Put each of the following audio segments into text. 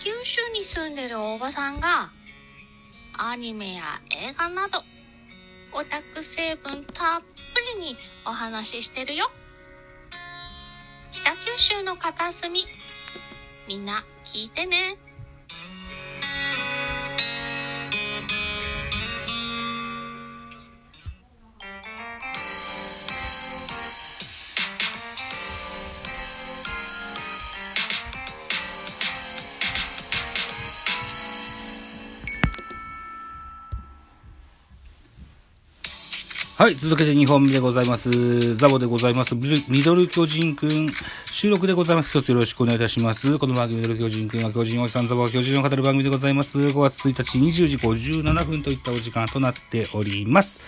九州に住んでるおばさんが、アニメや映画など、オタク成分たっぷりにお話ししてるよ。北九州の片隅、みんな聞いてね。はい、続けて2本目でございます。ザボでございます。ミドル巨人くん。収録でございます。一つよろしくお願いいたします。この番組ミドル巨人くんは巨人おじさんザボが巨人を語る番組でございます。5月1日20時57分といったお時間となっております。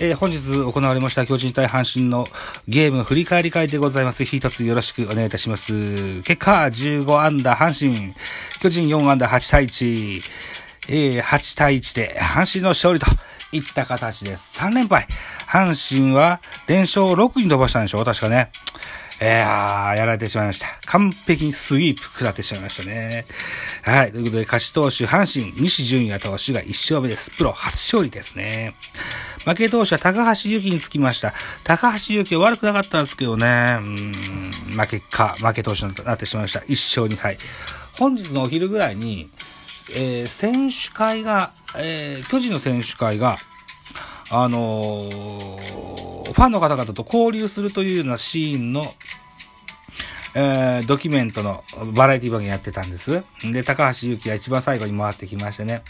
えー本日行われました巨人対阪神のゲーム振り返り会でございます。一つよろしくお願いいたします。結果、15アンダー阪神。巨人4アンダー8対1。えー8対1で阪神の勝利といった形です。3連敗。阪神は連勝6に伸ばしたんでしょう確かね。いやー、やられてしまいました。完璧にスイープ食らってしまいましたね。はい。ということで、勝ち投手、阪神、西純也投手が1勝目です。プロ初勝利ですね。負け投手は高橋祐希につきました。高橋祐希は悪くなかったんですけどね。うーん、負けか、負け投手になってしまいました。1勝2敗。本日のお昼ぐらいに、えー選手会が、えー巨人の選手会が、あのーファンの方々と交流するというようなシーンの、えードキュメントのバラエティ番組やってたんです。で、高橋祐希が一番最後に回ってきましてね。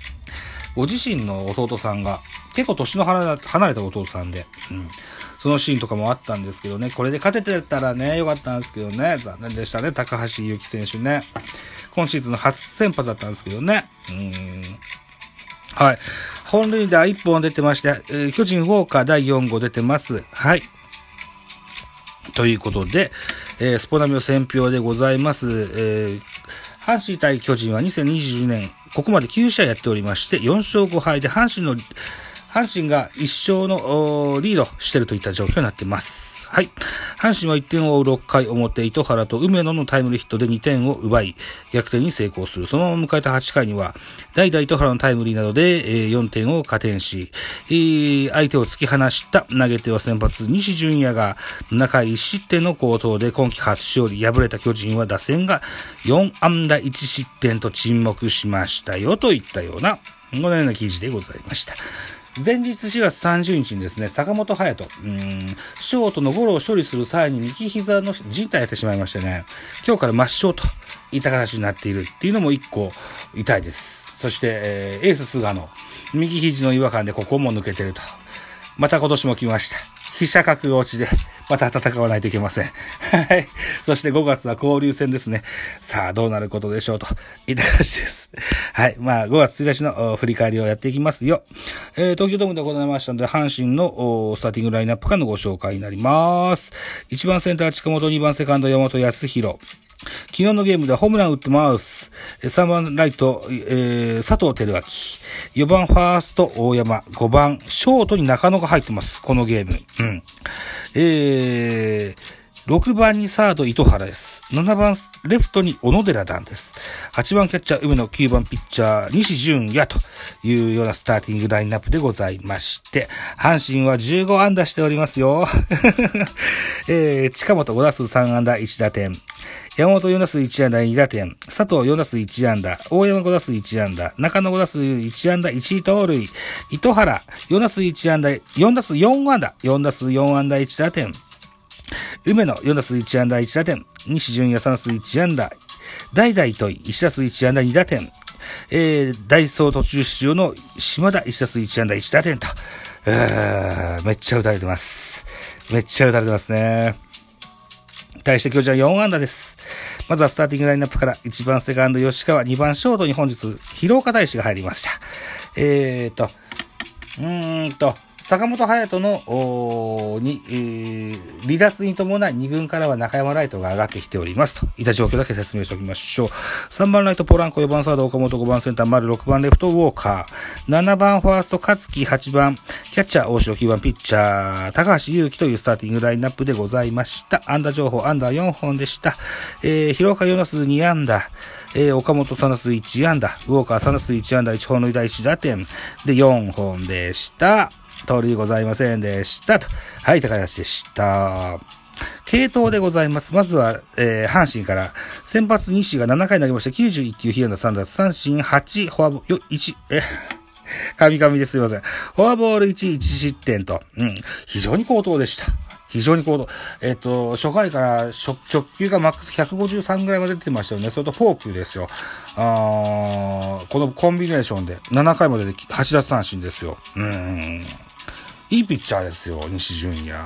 ご自身の弟さんが、結構年の離れた弟さんで、うん。そのシーンとかもあったんですけどね、これで勝ててたらね、よかったんですけどね、残念でしたね、高橋祐希選手ね。今シーズンの初先発だったんですけどね。うん。はい。本塁打1本出てまして、えー巨人ウォーカー第4号出てます。はい。ということで、えースポナミオ選票でございます。えー阪神対巨人は2022年、ここまで9試合やっておりまして、4勝5敗で阪神の、阪神が1勝のリードしてるといった状況になってます。はい。阪神は1点を追う6回表、糸原と梅野のタイムリーヒットで2点を奪い、逆転に成功する。そのまま迎えた8回には、代打糸原のタイムリーなどで、えー4点を加点し、相手を突き放した投げ手は先発、西純也が中1失点の好投で今季初勝利。敗れた巨人は打線が4安打1失点と沈黙しましたよといったような、このような記事でございました。前日4月30日にですね、坂本勇人、うん、ショートのゴロを処理する際に右膝の靭帯やってしまいましてね、今日から抹消といった形になっているっていうのも一個痛いです。そして、えーエース菅野、右肘の違和感でここも抜けてると。また今年も来ました。飛車角落ちで、また戦わないといけません。はい。そして5月は交流戦ですね。さあ、どうなることでしょうと。いった感じです。はい。まあ、5月1日の振り返りをやっていきますよ。えー、東京ドームで行いましたので、阪神のスターティングラインナップからのご紹介になります。1番センター近本、2番セカンド山本康弘。昨日のゲームではホームラン打ってます。3番ライト、えー、佐藤輝明。4番ファースト大山。5番ショートに中野が入ってます。このゲーム。うん。えー、6番にサード糸原です。7番レフトに小野寺段です。8番キャッチャー梅野、9番ピッチャー西純也というようなスターティングラインナップでございまして、阪神は15安打しておりますよ。えー、近本5打数3安打1打点。山本4打数1安打2打点、佐藤4打数1安打、大山5打数1安打、中野5打数1安打1盗塁、糸原4打数1安打、4打数4安打、4打数4安打1打点、梅野4打数1安打1打点、西純也3打数1安打、代々糸井1打数1安打2打点、えー、ダイソー途中出場の島田1打数1安打1打点と、えーめっちゃ打たれてます。めっちゃ打たれてますね。対して巨人は4安打です。まずはスターティングラインナップから1番セカンド吉川、2番ショートに本日、広岡大使が入りました。えーと、うーんと、坂本隼人の、に、えー離脱に伴い2軍からは中山ライトが上がってきております。といた状況だけ説明しておきましょう。3番ライトポランコ、4番サード岡本、5番センター丸、6番レフトウォーカー、7番ファースト勝木、8番キャッチャー大城、9番ピッチャー高橋祐希というスターティングラインナップでございました。安打情報、安打4本でした。えー、広岡4打数2安打、えー、岡本サナス1安打、ウォーカーサナス1安打、1本塁打1打点で4本でした。通りございませんでしたと。はい、高橋でした。系統でございます。まずは、えー、阪神から、先発西が7回投げました。91球、被安打3打、三振8、フォアボール、1、え、神々ですいません。フォアボール1、1失点と、うん、非常に高騰でした。非常に高騰。えっ、ー、と、初回から直球がマックス153ぐらいまで出てましたよね。それとフォークですよ。あこのコンビネーションで7回までで8奪三振ですよ。うん。いいピッチャーですよ、西純也。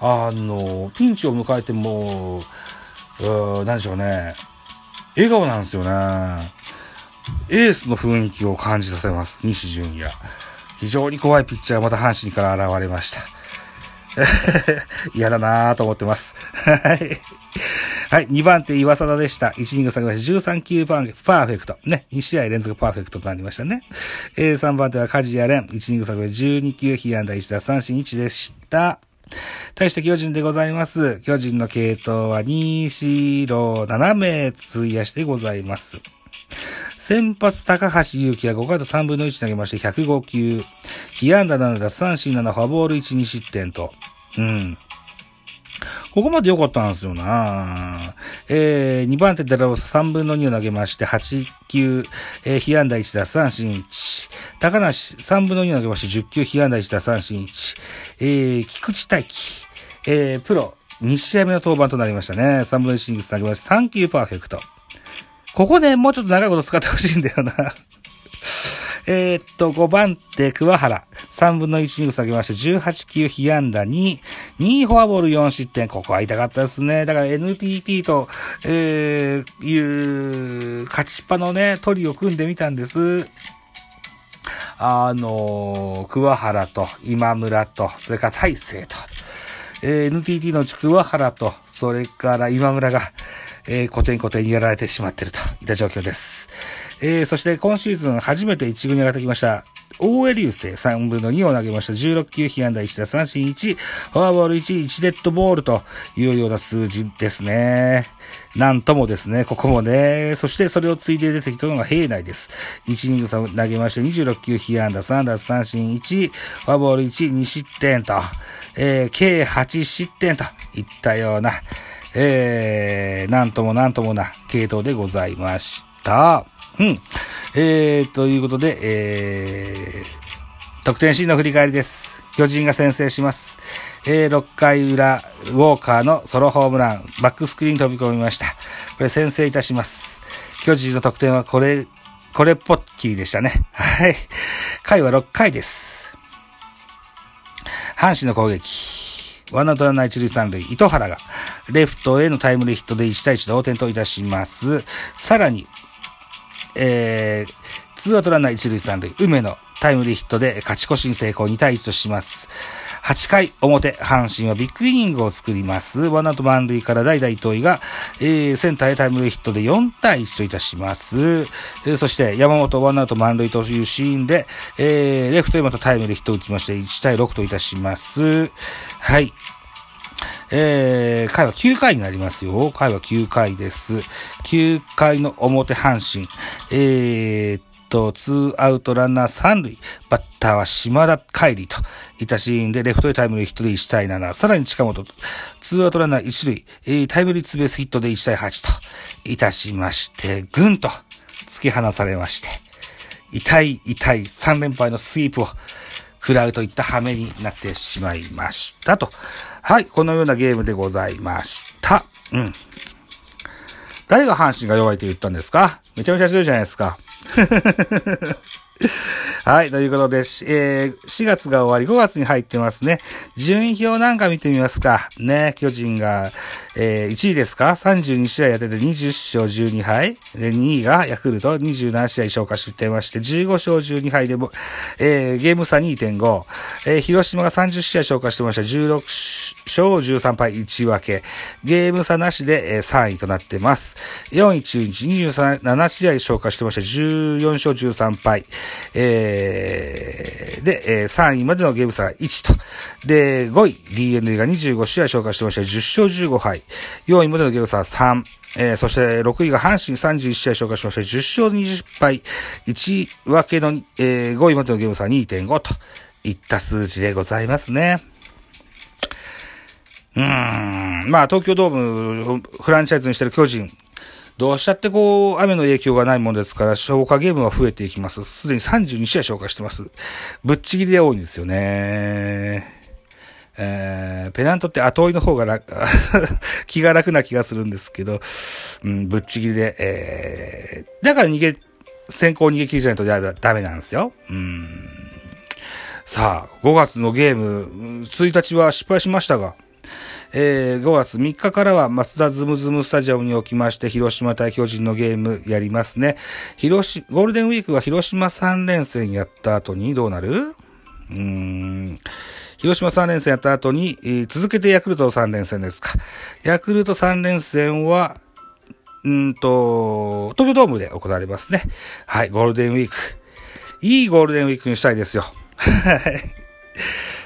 あの、ピンチを迎えても、う何でしょうね。笑顔なんですよね。エースの雰囲気を感じさせます、西純也。非常に怖いピッチャーがまた阪神から現れました。嫌だなぁと思ってます。はい。はい。2番手、岩貞でした。1イニング下げました。13球パーフェクト。ね。2試合連続パーフェクトとなりましたね。えー、3番手は梶谷蓮。1イニング下げました。12球、被安打1打三振1でした。対して巨人でございます。巨人の系統は2、4、6、7名費やしてございます。先発高橋祐希は5回と3分の1投げまして105球。被安打7打三振7フォアボール1、2失点と。うん。ここまで良かったんですよなえー、2番手でロース3分の2を投げまして、8球、えー、被安打1打三振1。高梨3分の2を投げまして、10球被安打1打三振1。えー、菊池大輝、えー、プロ2試合目の登板となりましたね。3分の1シングス投げまして、3球パーフェクト。ここでもうちょっと長いこと使ってほしいんだよなえー、っと、5番手、桑原。3分の1に下げまして、18球被安打2、2フォアボール4失点。ここは痛かったですね。だから NTT と、えー、いう、勝ちっぱのね、トリを組んでみたんです。あの桑原と今村と、それから大勢と、えー、NTT の桑原と、それから今村が、えー、コテンコテンにやられてしまっているといった状況です。えー、そして今シーズン初めて1軍に上がってきました。大江流星3分の2を投げました。16球被安打1打三振1、フォアボール1、1デッドボールというような数字ですね。なんともですね、ここもね、そしてそれをついで出てきたのが平内です。1イニング差を投げまして、26球被安打3打三振1、フォアボール1、2失点と、えー、計8失点といったような、えー、なんともなんともな系統でございました。うん。えー、ということで、えー、得点シーンの振り返りです。巨人が先制します。えー、6回裏、ウォーカーのソロホームラン、バックスクリーン飛び込みました。これ先制いたします。巨人の得点はこれ、これっぽっきりでしたね。はい。回は6回です。阪神の攻撃。ワンアウトランナー一塁三塁、糸原が、レフトへのタイムリーヒットで1対1同点といたします。さらに、えー、ツーアウトランナー一塁三塁、梅のタイムリーヒットで勝ち越しに成功2対1とします。8回表、阪神はビッグイニングを作ります。ワンアウト満塁から代打糸井が、えー、センターへタイムリーヒットで4対1といたします。えー、そして山本ワンアウト満塁というシーンで、えー、レフトへまたタイムリーヒットを打ちまして1対6といたします。はい。えー、回は9回になりますよ。回は9回です。9回の表阪神。えー、と、ツーアウトランナー三塁。バッターは島田帰りといたシーンで、レフトへタイムリーヒットで1対7。さらに近本、ツーアウトランナー一塁、えー、タイムリーツーベースヒットで1対8といたしまして、ぐんと突き放されまして、痛い痛い3連敗のスイープを食らうといった羽目になってしまいましたと。はい、このようなゲームでございました。うん。誰が阪神が弱いと言ったんですか？めちゃめちゃ強いじゃないですか。はい。ということで、えー、4月が終わり、5月に入ってますね。順位表なんか見てみますか。ね、巨人が、えー、1位ですか ?32 試合やってて20勝12敗。で、2位がヤクルト27試合消化してまして、15勝12敗でも、えー、ゲーム差2.5。えー、広島が30試合消化してました。16勝13敗1分け。ゲーム差なしで、えー、3位となってます。4位中日27試合消化してました。14勝13敗。えー、で、えー、3位までのゲーム差が1と。で、5位、DNA が25試合消化してました。10勝15敗。4位までのゲーム差は3。えー、そして6位が阪神31試合消化しました。10勝20敗。1分けの、えー、5位までのゲーム差は2.5といった数字でございますね。うーん。まあ、東京ドームフランチャイズにしてる巨人。どうしたってこう、雨の影響がないものですから、消化ゲームは増えていきます。すでに32試合消化してます。ぶっちぎりで多いんですよね。えー、ペナントって後追いの方が楽、気が楽な気がするんですけど、うん、ぶっちぎりで、えー、だから逃げ、先行逃げ切りじゃないとダメなんですよ。うん。さあ、5月のゲーム、1日は失敗しましたが、えー、5月3日からは松田ズムズムスタジアムにおきまして、広島対巨人のゲームやりますね。広し、ゴールデンウィークは広島3連戦やった後にどうなる？うーん。広島3連戦やった後に、えー、続けてヤクルト3連戦ですか。ヤクルト3連戦は、うんと、東京ドームで行われますね。はい、ゴールデンウィーク。いいゴールデンウィークにしたいですよ。は い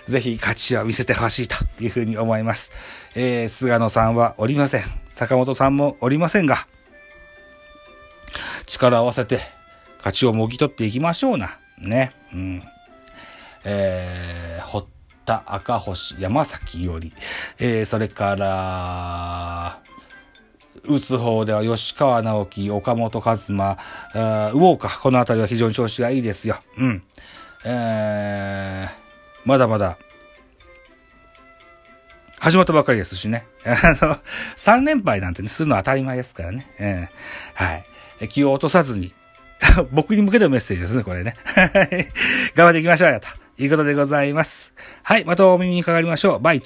ぜひ勝ちを見せてほしいというふうに思います。えー、菅野さんはおりません。坂本さんもおりませんが、力を合わせて勝ちをもぎ取っていきましょうな。ね。うん。えー、堀田赤星山崎より、えー、それから、打つ方では吉川直樹、岡本和真、ウォーカー、このあたりは非常に調子がいいですよ。うん。えー、まだまだ、始まったばかりですしね。あの、3連敗なんてね、するのは当たり前ですからね。えー、はい。気を落とさずに、僕に向けてのメッセージですね、これね。頑張っていきましょうよ、ということでございます。はい、またお耳にかかりましょう。バイ